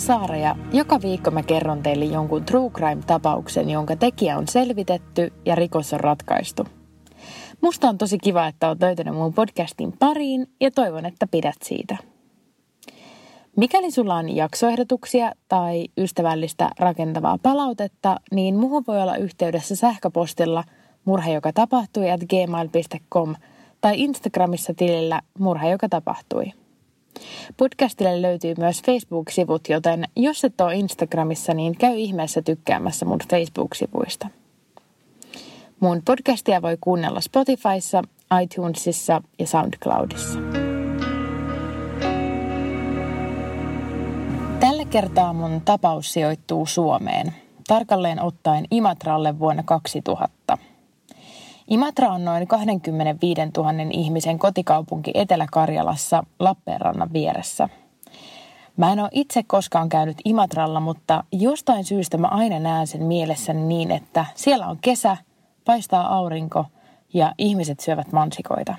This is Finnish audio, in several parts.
Oon Saara ja joka viikko mä kerron teille jonkun true crime-tapauksen, jonka tekijä on selvitetty ja rikos on ratkaistu. Musta on tosi kiva, että oot löytänyt mun podcastin pariin ja toivon, että pidät siitä. Mikäli sulla on jaksoehdotuksia tai ystävällistä rakentavaa palautetta, niin muuhun voi olla yhteydessä sähköpostilla murha, joka tapahtui at gmail.com tai Instagramissa tilillä murha, joka tapahtui. Podcastille löytyy myös Facebook-sivut, joten jos et ole Instagramissa, niin käy ihmeessä tykkäämässä mun Facebook-sivuista. Mun podcastia voi kuunnella Spotifyssa, iTunesissa ja SoundCloudissa. Tällä kertaa mun tapaus sijoittuu Suomeen, tarkalleen ottaen Imatralle vuonna 2000. Imatra on noin 25 000 ihmisen kotikaupunki Etelä-Karjalassa Lappeenrannan vieressä. Mä en ole itse koskaan käynyt Imatralla, mutta jostain syystä mä aina näen sen mielessäni niin, että siellä on kesä, paistaa aurinko ja ihmiset syövät mansikoita.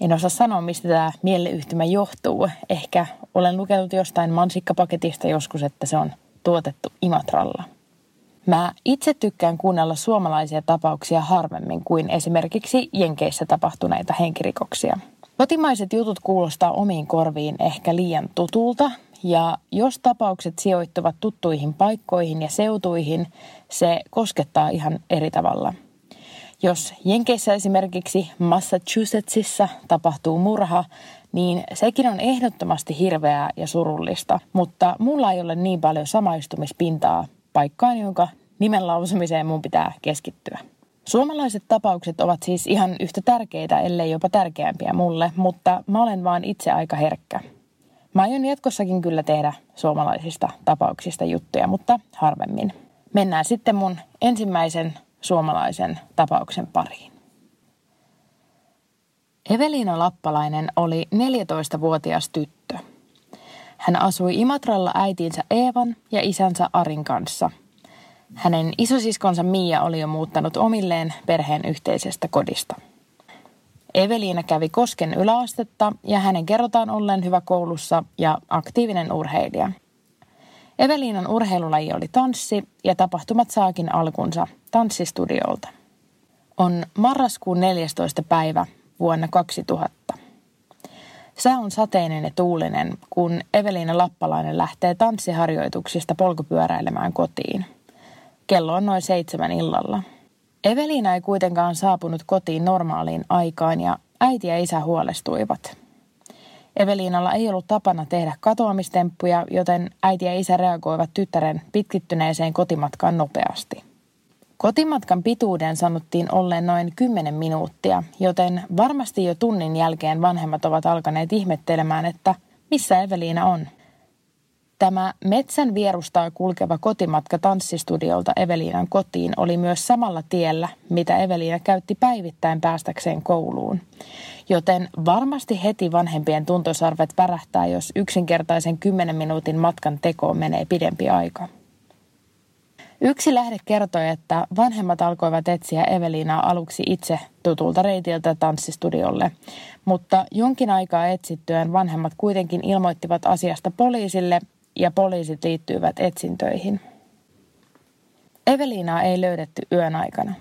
En osaa sanoa, mistä tämä mieleyhtymä johtuu. Ehkä olen lukenut jostain mansikkapaketista joskus, että se on tuotettu Imatralla. Mä itse tykkään kuunnella suomalaisia tapauksia harvemmin kuin esimerkiksi Jenkeissä tapahtuneita henkirikoksia. Kotimaiset jutut kuulostaa omiin korviin ehkä liian tutulta, ja jos tapaukset sijoittuvat tuttuihin paikkoihin ja seutuihin, se koskettaa ihan eri tavalla. Jos Jenkeissä esimerkiksi Massachusettsissa tapahtuu murha, niin sekin on ehdottomasti hirveää ja surullista, mutta mulla ei ole niin paljon samaistumispintaa paikkaan, jonka nimen lausumiseen mun pitää keskittyä. Suomalaiset tapaukset ovat siis ihan yhtä tärkeitä, ellei jopa tärkeämpiä mulle, mutta mä olen vaan itse aika herkkä. Mä aion jatkossakin kyllä tehdä suomalaisista tapauksista juttuja, mutta harvemmin. Mennään sitten mun ensimmäisen suomalaisen tapauksen pariin. Eveliina Lappalainen oli 14-vuotias tyttö. Hän asui Imatralla äitinsä Eevan ja isänsä Arin kanssa. Hänen isosiskonsa Mia oli jo muuttanut omilleen perheen yhteisestä kodista. Eveliina kävi Kosken yläastetta ja hänen kerrotaan olleen hyvä koulussa ja aktiivinen urheilija. Eveliinan urheilulaji oli tanssi ja tapahtumat saakin alkunsa tanssistudiolta. On marraskuun 14. päivä vuonna 2000. Sää on sateinen ja tuulinen, kun Eveliina Lappalainen lähtee tanssiharjoituksista polkupyöräilemään kotiin. Kello on noin seitsemän illalla. Eveliina ei kuitenkaan saapunut kotiin normaaliin aikaan ja äiti ja isä huolestuivat. Eveliinalla ei ollut tapana tehdä katoamistemppuja, joten äiti ja isä reagoivat tyttären pitkittyneeseen kotimatkaan nopeasti. Kotimatkan pituuden sanottiin olleen noin 10 minuuttia, joten varmasti jo tunnin jälkeen vanhemmat ovat alkaneet ihmettelemään, että missä Eveliina on. Tämä metsän vierustaa kulkeva kotimatka tanssistudiolta Eveliinan kotiin oli myös samalla tiellä, mitä Eveliina käytti päivittäin päästäkseen kouluun. Joten varmasti heti vanhempien tuntosarvet värähtää, jos yksinkertaisen 10 minuutin matkan tekoon menee pidempi aika. Yksi lähde kertoi, että vanhemmat alkoivat etsiä Eveliinaa aluksi itse tutulta reitiltä tanssistudiolle, mutta jonkin aikaa etsittyään vanhemmat kuitenkin ilmoittivat asiasta poliisille ja poliisit liittyivät etsintöihin. Eveliinaa ei löydetty yön aikana.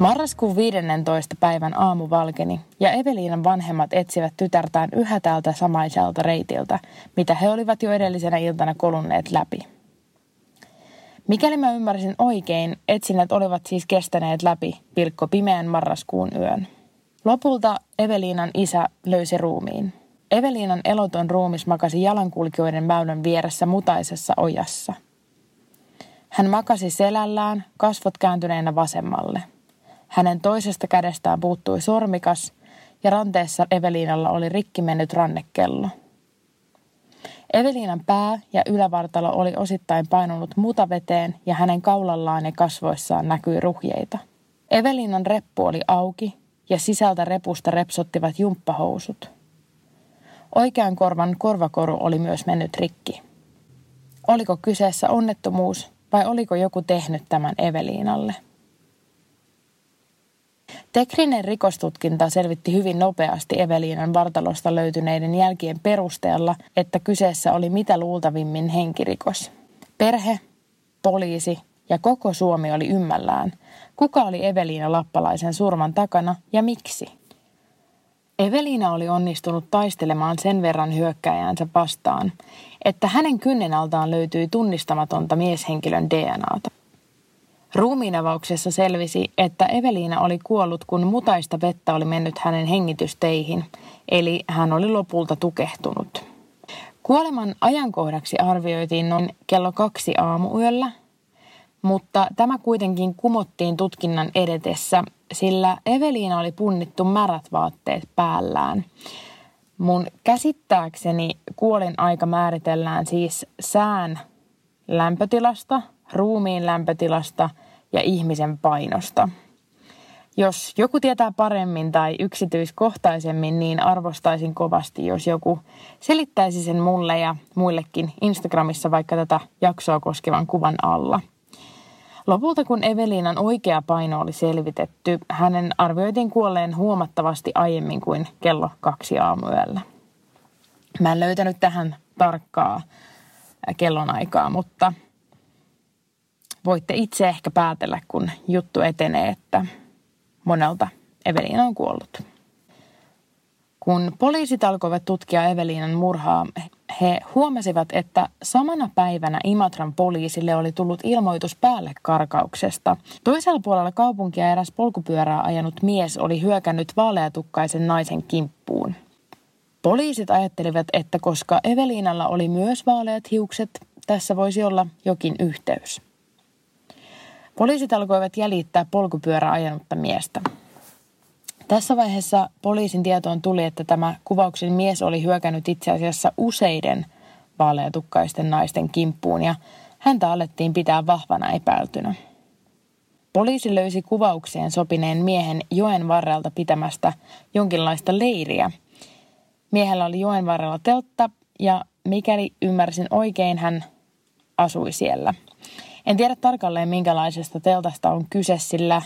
Marraskuun 15. päivän aamu valkeni ja Eveliinan vanhemmat etsivät tytärtään yhä täältä samaiselta reitiltä, mitä he olivat jo edellisenä iltana kolunneet läpi. Mikäli mä ymmärsin oikein, etsinnät olivat siis kestäneet läpi pilkko pimeän marraskuun yön. Lopulta Eveliinan isä löysi ruumiin. Eveliinan eloton ruumis makasi jalankulkijoiden väylän vieressä mutaisessa ojassa. Hän makasi selällään, kasvot kääntyneenä vasemmalle. Hänen toisesta kädestään puuttui sormikas ja ranteessa Eveliinalla oli rikki mennyt rannekello. Eveliinan pää ja ylävartalo oli osittain painunut mutaveteen ja hänen kaulallaan ja kasvoissaan näkyi ruhjeita. Eveliinan reppu oli auki ja sisältä repusta repsottivat jumppahousut. Oikean korvan korvakoru oli myös mennyt rikki. Oliko kyseessä onnettomuus vai oliko joku tehnyt tämän Eveliinalle? Tekninen rikostutkinta selvitti hyvin nopeasti Eveliinan vartalosta löytyneiden jälkien perusteella, että kyseessä oli mitä luultavimmin henkirikos. Perhe, poliisi ja koko Suomi oli ymmällään. Kuka oli Eveliina Lappalaisen surman takana ja miksi? Eveliina oli onnistunut taistelemaan sen verran hyökkäjäänsä vastaan, että hänen kynnenaltaan löytyi tunnistamatonta mieshenkilön DNAta. Ruumiinavauksessa selvisi, että Eveliina oli kuollut, kun mutaista vettä oli mennyt hänen hengitysteihin, eli hän oli lopulta tukehtunut. Kuoleman ajankohdaksi arvioitiin noin kello kaksi aamuyöllä, mutta tämä kuitenkin kumottiin tutkinnan edetessä, sillä Eveliina oli punnittu märät vaatteet päällään. Mun käsittääkseni kuolin aika määritellään siis sään lämpötilasta, ruumiin lämpötilasta ja ihmisen painosta. Jos joku tietää paremmin tai yksityiskohtaisemmin, niin arvostaisin kovasti, jos joku selittäisi sen mulle ja muillekin Instagramissa vaikka tätä jaksoa koskevan kuvan alla. Lopulta kun Evelinan oikea paino oli selvitetty, hänen arvioitiin kuolleen huomattavasti aiemmin kuin kello kaksi aamuyöllä. Mä en löytänyt tähän tarkkaa kellonaikaa, mutta voitte itse ehkä päätellä, kun juttu etenee, että monelta Evelina on kuollut. Kun poliisit alkoivat tutkia Eveliinan murhaa, he huomasivat, että samana päivänä Imatran poliisille oli tullut ilmoitus päälle karkauksesta. Toisella puolella kaupunkia eräs polkupyörää ajanut mies oli hyökännyt vaaleatukkaisen naisen kimppuun. Poliisit ajattelivat, että koska Eveliinalla oli myös vaaleat hiukset, tässä voisi olla jokin yhteys. Poliisit alkoivat jäljittää polkupyörää ajanutta miestä. Tässä vaiheessa poliisin tietoon tuli, että tämä kuvauksen mies oli hyökännyt itse asiassa useiden vaaleatukkaisten naisten kimppuun ja häntä alettiin pitää vahvana epäiltynä. Poliisi löysi kuvaukseen sopineen miehen joen varrelta pitämästä jonkinlaista leiriä. Miehellä oli joen varrella teltta ja mikäli ymmärsin oikein, hän asui siellä. En tiedä tarkalleen minkälaisesta teltasta on kyse, sillä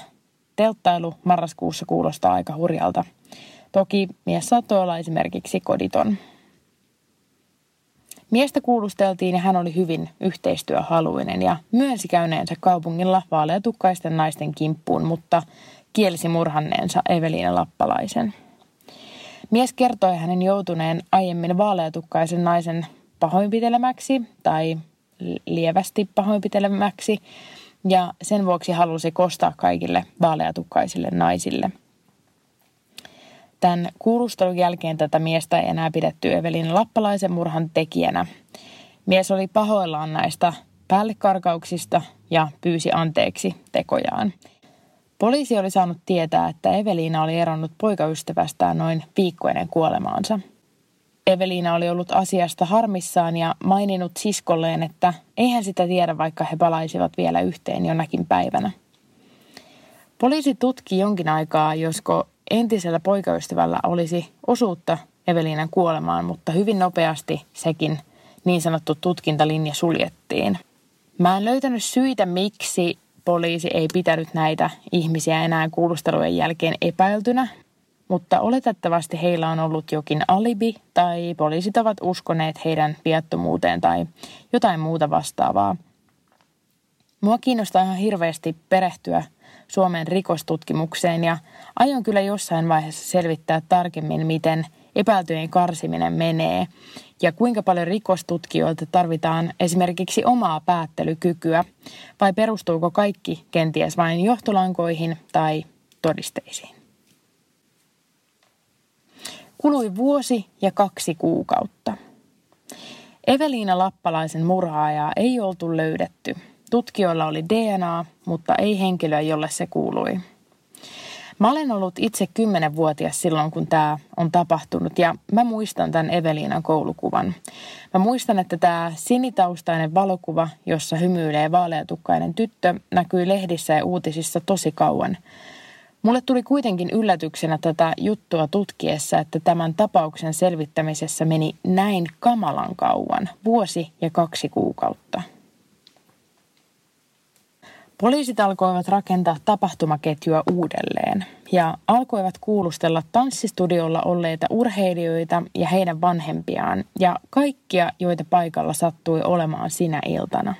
telttailu marraskuussa kuulostaa aika hurjalta. Toki mies saattoi olla esimerkiksi koditon. Miestä kuulusteltiin ja hän oli hyvin yhteistyöhaluinen ja myönsi käyneensä kaupungilla vaaleatukkaisten naisten kimppuun, mutta kielsi murhanneensa Eveliina Lappalaisen. Mies kertoi hänen joutuneen aiemmin vaaleatukkaisen naisen pahoinpitelemäksi tai lievästi pahoinpitelemäksi ja sen vuoksi halusi kostaa kaikille vaaleatukkaisille naisille. Tämän kuulustelun jälkeen tätä miestä ei enää pidetty Evelin Lappalaisen murhan tekijänä. Mies oli pahoillaan näistä päällekarkauksista ja pyysi anteeksi tekojaan. Poliisi oli saanut tietää, että Eveliina oli eronnut poikaystävästään noin viikko ennen kuolemaansa – Eveliina oli ollut asiasta harmissaan ja maininnut siskolleen, että eihän sitä tiedä, vaikka he palaisivat vielä yhteen jonakin päivänä. Poliisi tutki jonkin aikaa, josko entisellä poikaystävällä olisi osuutta Eveliinan kuolemaan, mutta hyvin nopeasti sekin niin sanottu tutkintalinja suljettiin. Mä en löytänyt syitä, miksi poliisi ei pitänyt näitä ihmisiä enää kuulustelujen jälkeen epäiltynä, mutta oletettavasti heillä on ollut jokin alibi tai poliisit ovat uskoneet heidän viattomuuteen tai jotain muuta vastaavaa. Mua kiinnostaa ihan hirveästi perehtyä Suomen rikostutkimukseen ja aion kyllä jossain vaiheessa selvittää tarkemmin, miten epäiltyjen karsiminen menee ja kuinka paljon rikostutkijoilta tarvitaan esimerkiksi omaa päättelykykyä vai perustuuko kaikki kenties vain johtolankoihin tai todisteisiin. Kului vuosi ja kaksi kuukautta. Eveliina Lappalaisen murhaajaa ei oltu löydetty. Tutkijoilla oli DNA, mutta ei henkilöä, jolle se kuului. Mä olen ollut itse kymmenenvuotias silloin, kun tämä on tapahtunut ja mä muistan tämän Eveliinan koulukuvan. Mä muistan, että tämä sinitaustainen valokuva, jossa hymyilee vaaleatukkainen tyttö, näkyi lehdissä ja uutisissa tosi kauan. Mulle tuli kuitenkin yllätyksenä tätä juttua tutkiessa, että tämän tapauksen selvittämisessä meni näin kamalan kauan, vuosi ja kaksi kuukautta. Poliisit alkoivat rakentaa tapahtumaketjua uudelleen ja alkoivat kuulustella tanssistudiolla olleita urheilijoita ja heidän vanhempiaan ja kaikkia, joita paikalla sattui olemaan sinä iltana.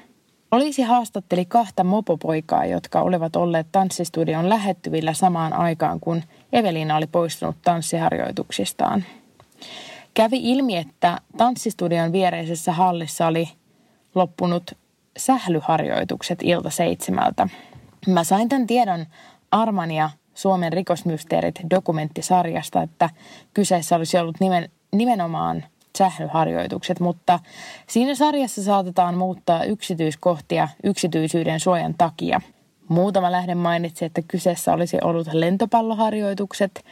Poliisi haastatteli kahta mopopoikaa, jotka olivat olleet tanssistudion lähettyvillä samaan aikaan, kun Evelina oli poistunut tanssiharjoituksistaan. Kävi ilmi, että tanssistudion viereisessä hallissa oli loppunut sählyharjoitukset ilta seitsemältä. Mä sain tämän tiedon Armania Suomen rikosmysteerit dokumenttisarjasta, että kyseessä olisi ollut nimen, nimenomaan sählyharjoitukset, mutta siinä sarjassa saatetaan muuttaa yksityiskohtia yksityisyyden suojan takia. Muutama lähde mainitsi, että kyseessä olisi ollut lentopalloharjoitukset,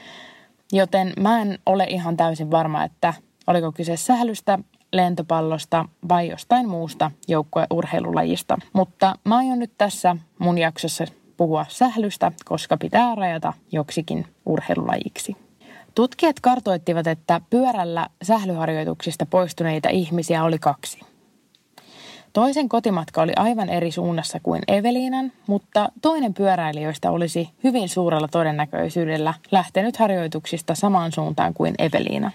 joten mä en ole ihan täysin varma, että oliko kyse sählystä lentopallosta vai jostain muusta joukkueurheilulajista. Mutta mä aion nyt tässä mun jaksossa puhua sählystä, koska pitää rajata joksikin urheilulajiksi. Tutkijat kartoittivat, että pyörällä sählyharjoituksista poistuneita ihmisiä oli kaksi. Toisen kotimatka oli aivan eri suunnassa kuin Eveliinan, mutta toinen pyöräilijöistä olisi hyvin suurella todennäköisyydellä lähtenyt harjoituksista samaan suuntaan kuin Eveliina.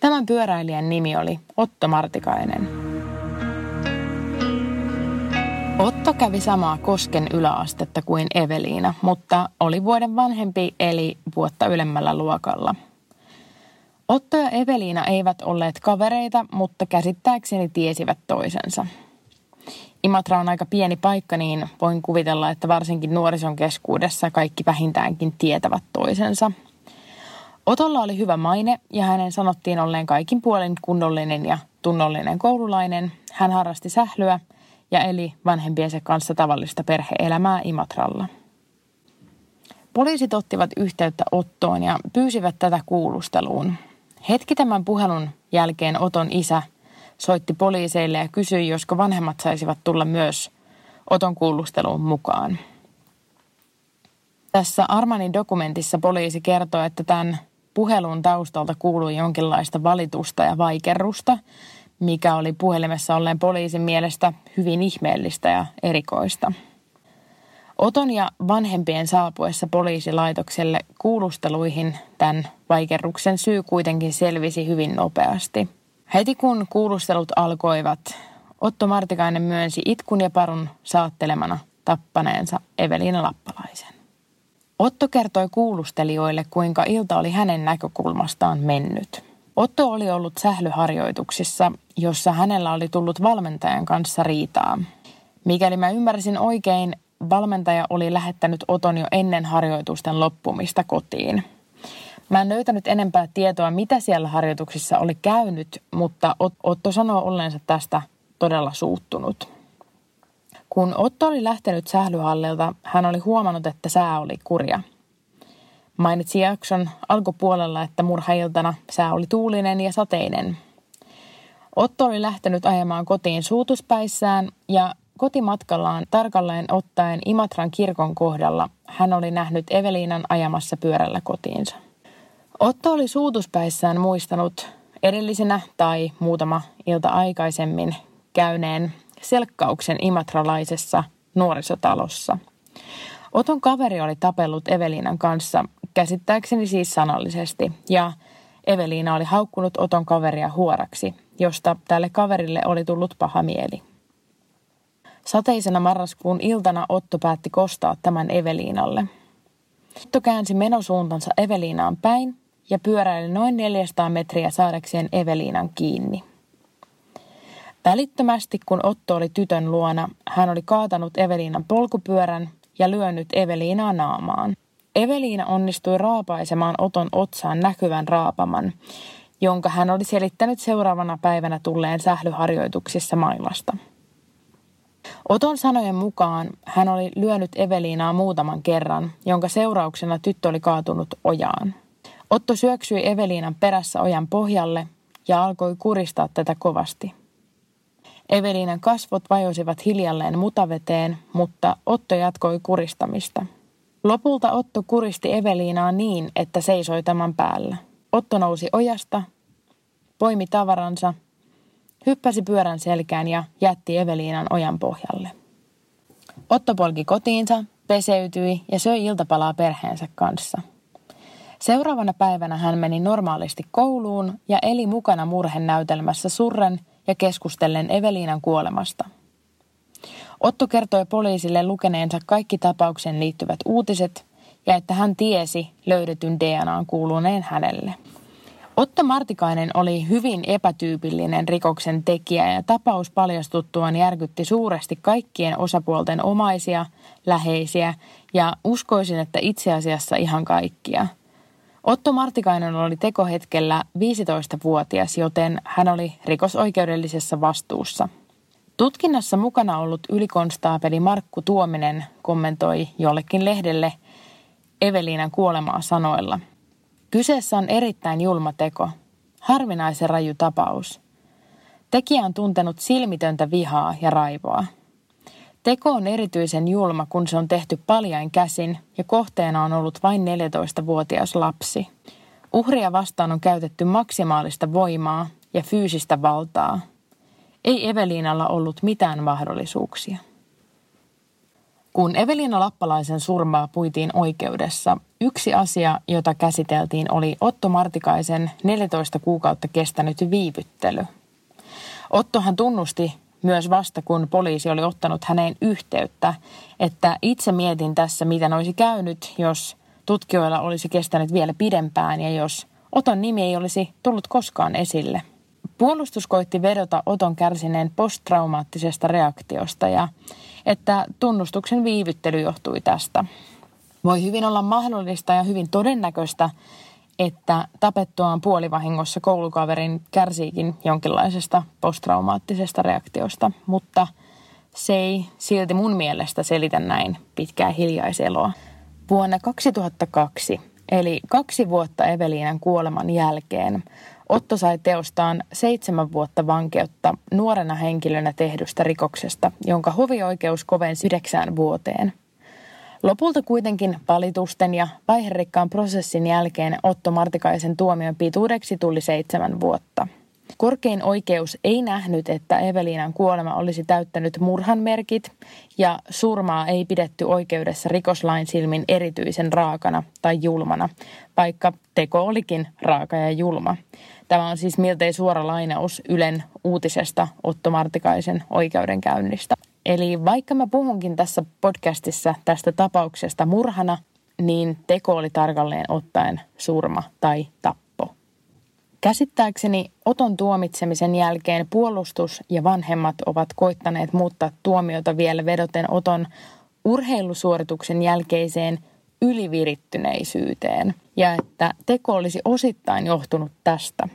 Tämän pyöräilijän nimi oli Otto Martikainen. Otto kävi samaa Kosken yläastetta kuin Eveliina, mutta oli vuoden vanhempi eli vuotta ylemmällä luokalla. Otto ja Eveliina eivät olleet kavereita, mutta käsittääkseni tiesivät toisensa. Imatra on aika pieni paikka, niin voin kuvitella, että varsinkin nuorison keskuudessa kaikki vähintäänkin tietävät toisensa – Otolla oli hyvä maine ja hänen sanottiin olleen kaikin puolin kunnollinen ja tunnollinen koululainen. Hän harrasti sählyä ja eli vanhempiensa kanssa tavallista perheelämää Imatralla. Poliisit ottivat yhteyttä Ottoon ja pyysivät tätä kuulusteluun. Hetki tämän puhelun jälkeen Oton isä soitti poliiseille ja kysyi, josko vanhemmat saisivat tulla myös Oton kuulusteluun mukaan. Tässä Armanin dokumentissa poliisi kertoo, että tämän puhelun taustalta kuului jonkinlaista valitusta ja vaikerrusta, mikä oli puhelimessa olleen poliisin mielestä hyvin ihmeellistä ja erikoista. Oton ja vanhempien saapuessa poliisilaitokselle kuulusteluihin tämän vaikerruksen syy kuitenkin selvisi hyvin nopeasti. Heti kun kuulustelut alkoivat, Otto Martikainen myönsi itkun ja parun saattelemana tappaneensa Eveliina Lappalaisen. Otto kertoi kuulustelijoille, kuinka ilta oli hänen näkökulmastaan mennyt. Otto oli ollut sählyharjoituksissa, jossa hänellä oli tullut valmentajan kanssa riitaa. Mikäli mä ymmärsin oikein, valmentaja oli lähettänyt Oton jo ennen harjoitusten loppumista kotiin. Mä en löytänyt enempää tietoa, mitä siellä harjoituksissa oli käynyt, mutta Otto sanoo olleensa tästä todella suuttunut. Kun Otto oli lähtenyt sählyhallilta, hän oli huomannut, että sää oli kurja. Mainitsi jakson alkupuolella, että murhailtana sää oli tuulinen ja sateinen. Otto oli lähtenyt ajamaan kotiin suutuspäissään ja kotimatkallaan tarkalleen ottaen Imatran kirkon kohdalla hän oli nähnyt Eveliinan ajamassa pyörällä kotiinsa. Otto oli suutuspäissään muistanut edellisenä tai muutama ilta aikaisemmin käyneen selkkauksen imatralaisessa nuorisotalossa. Oton kaveri oli tapellut Eveliinan kanssa, käsittääkseni siis sanallisesti, ja Eveliina oli haukkunut Oton kaveria huoraksi, josta tälle kaverille oli tullut paha mieli. Sateisena marraskuun iltana Otto päätti kostaa tämän Eveliinalle. Otto käänsi menosuuntansa Eveliinaan päin ja pyöräili noin 400 metriä saadakseen Eveliinan kiinni. Välittömästi kun Otto oli tytön luona, hän oli kaatanut Eveliinan polkupyörän ja lyönyt Eveliinaa naamaan. Eveliina onnistui raapaisemaan Oton otsaan näkyvän raapaman, jonka hän oli selittänyt seuraavana päivänä tulleen sählyharjoituksissa mailasta. Oton sanojen mukaan hän oli lyönyt Eveliinaa muutaman kerran, jonka seurauksena tyttö oli kaatunut ojaan. Otto syöksyi Eveliinan perässä ojan pohjalle ja alkoi kuristaa tätä kovasti – Eveliinan kasvot vajosivat hiljalleen mutaveteen, mutta Otto jatkoi kuristamista. Lopulta Otto kuristi Eveliinaa niin, että seisoi tämän päällä. Otto nousi ojasta, poimi tavaransa, hyppäsi pyörän selkään ja jätti Eveliinan ojan pohjalle. Otto polki kotiinsa, peseytyi ja söi iltapalaa perheensä kanssa. Seuraavana päivänä hän meni normaalisti kouluun ja eli mukana murhenäytelmässä surren ja keskustellen Eveliinan kuolemasta. Otto kertoi poliisille lukeneensa kaikki tapaukseen liittyvät uutiset ja että hän tiesi löydetyn DNAn kuuluneen hänelle. Otto Martikainen oli hyvin epätyypillinen rikoksen tekijä ja tapaus paljastuttuaan järkytti suuresti kaikkien osapuolten omaisia, läheisiä ja uskoisin, että itse asiassa ihan kaikkia. Otto Martikainen oli tekohetkellä 15-vuotias, joten hän oli rikosoikeudellisessa vastuussa. Tutkinnassa mukana ollut ylikonstaapeli Markku Tuominen kommentoi jollekin lehdelle Eveliinan kuolemaa sanoilla – Kyseessä on erittäin julma teko. Harvinaisen raju tapaus. Tekijä on tuntenut silmitöntä vihaa ja raivoa. Teko on erityisen julma, kun se on tehty paljain käsin ja kohteena on ollut vain 14-vuotias lapsi. Uhria vastaan on käytetty maksimaalista voimaa ja fyysistä valtaa. Ei Eveliinalla ollut mitään mahdollisuuksia. Kun Evelina Lappalaisen surmaa puitiin oikeudessa, yksi asia, jota käsiteltiin, oli Otto Martikaisen 14 kuukautta kestänyt viivyttely. Ottohan tunnusti myös vasta, kun poliisi oli ottanut häneen yhteyttä, että itse mietin tässä, miten olisi käynyt, jos tutkijoilla olisi kestänyt vielä pidempään ja jos Oton nimi ei olisi tullut koskaan esille. Puolustus koitti vedota Oton kärsineen posttraumaattisesta reaktiosta ja että tunnustuksen viivyttely johtui tästä. Voi hyvin olla mahdollista ja hyvin todennäköistä, että tapettuaan puolivahingossa koulukaverin kärsiikin jonkinlaisesta posttraumaattisesta reaktiosta, mutta se ei silti mun mielestä selitä näin pitkää hiljaiseloa. Vuonna 2002, eli kaksi vuotta Eveliinan kuoleman jälkeen, Otto sai teostaan seitsemän vuotta vankeutta nuorena henkilönä tehdystä rikoksesta, jonka hovioikeus kovensi yhdeksään vuoteen. Lopulta kuitenkin valitusten ja vaiherikkaan prosessin jälkeen Otto Martikaisen tuomion pituudeksi tuli seitsemän vuotta – Korkein oikeus ei nähnyt, että Eveliinan kuolema olisi täyttänyt murhan merkit ja surmaa ei pidetty oikeudessa rikoslain silmin erityisen raakana tai julmana, vaikka teko olikin raaka ja julma. Tämä on siis miltei suora lainaus Ylen uutisesta Otto Martikaisen oikeudenkäynnistä. Eli vaikka mä puhunkin tässä podcastissa tästä tapauksesta murhana, niin teko oli tarkalleen ottaen surma tai tappo. Käsittääkseni Oton tuomitsemisen jälkeen puolustus ja vanhemmat ovat koittaneet muuttaa tuomiota vielä vedoten Oton urheilusuorituksen jälkeiseen ylivirittyneisyyteen ja että teko olisi osittain johtunut tästä.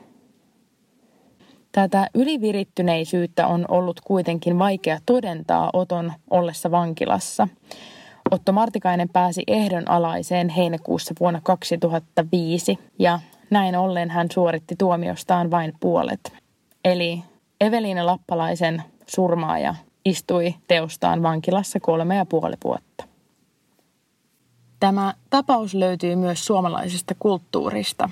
Tätä ylivirittyneisyyttä on ollut kuitenkin vaikea todentaa Oton ollessa vankilassa. Otto Martikainen pääsi ehdonalaiseen heinäkuussa vuonna 2005 ja näin ollen hän suoritti tuomiostaan vain puolet. Eli Eveliina Lappalaisen surmaaja istui teostaan vankilassa kolme ja puoli vuotta. Tämä tapaus löytyy myös suomalaisesta kulttuurista.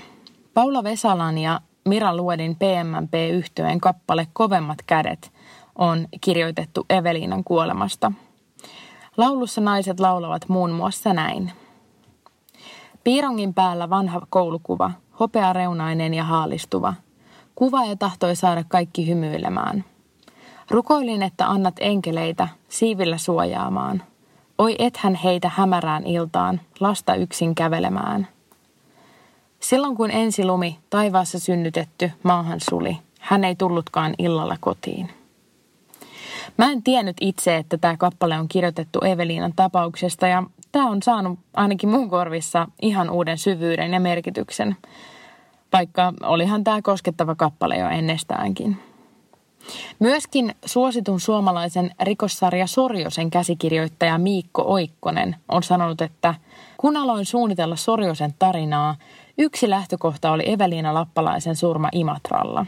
Paula Vesalan ja Mira Luodin pmmp yhtyeen kappale Kovemmat kädet on kirjoitettu Eveliinan kuolemasta. Laulussa naiset laulavat muun muassa näin. Piirongin päällä vanha koulukuva – hopeareunainen ja haalistuva. ja tahtoi saada kaikki hymyilemään. Rukoilin, että annat enkeleitä siivillä suojaamaan. Oi ethän heitä hämärään iltaan, lasta yksin kävelemään. Silloin kun ensi lumi taivaassa synnytetty maahan suli, hän ei tullutkaan illalla kotiin. Mä en tiennyt itse, että tämä kappale on kirjoitettu Eveliinan tapauksesta ja tämä on saanut ainakin mun korvissa ihan uuden syvyyden ja merkityksen, vaikka olihan tämä koskettava kappale jo ennestäänkin. Myöskin suositun suomalaisen rikossarja Sorjosen käsikirjoittaja Miikko Oikkonen on sanonut, että kun aloin suunnitella Sorjosen tarinaa, yksi lähtökohta oli Eveliina Lappalaisen surma Imatralla.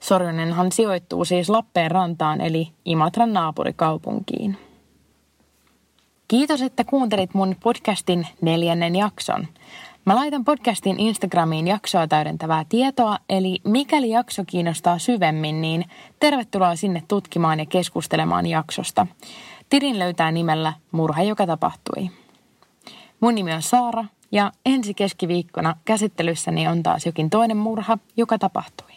Sorjonenhan sijoittuu siis Lappeen rantaan eli Imatran naapurikaupunkiin. Kiitos, että kuuntelit mun podcastin neljännen jakson. Mä laitan podcastin Instagramiin jaksoa täydentävää tietoa, eli mikäli jakso kiinnostaa syvemmin, niin tervetuloa sinne tutkimaan ja keskustelemaan jaksosta. Tirin löytää nimellä Murha, joka tapahtui. Mun nimi on Saara ja ensi keskiviikkona käsittelyssäni on taas jokin toinen murha, joka tapahtui.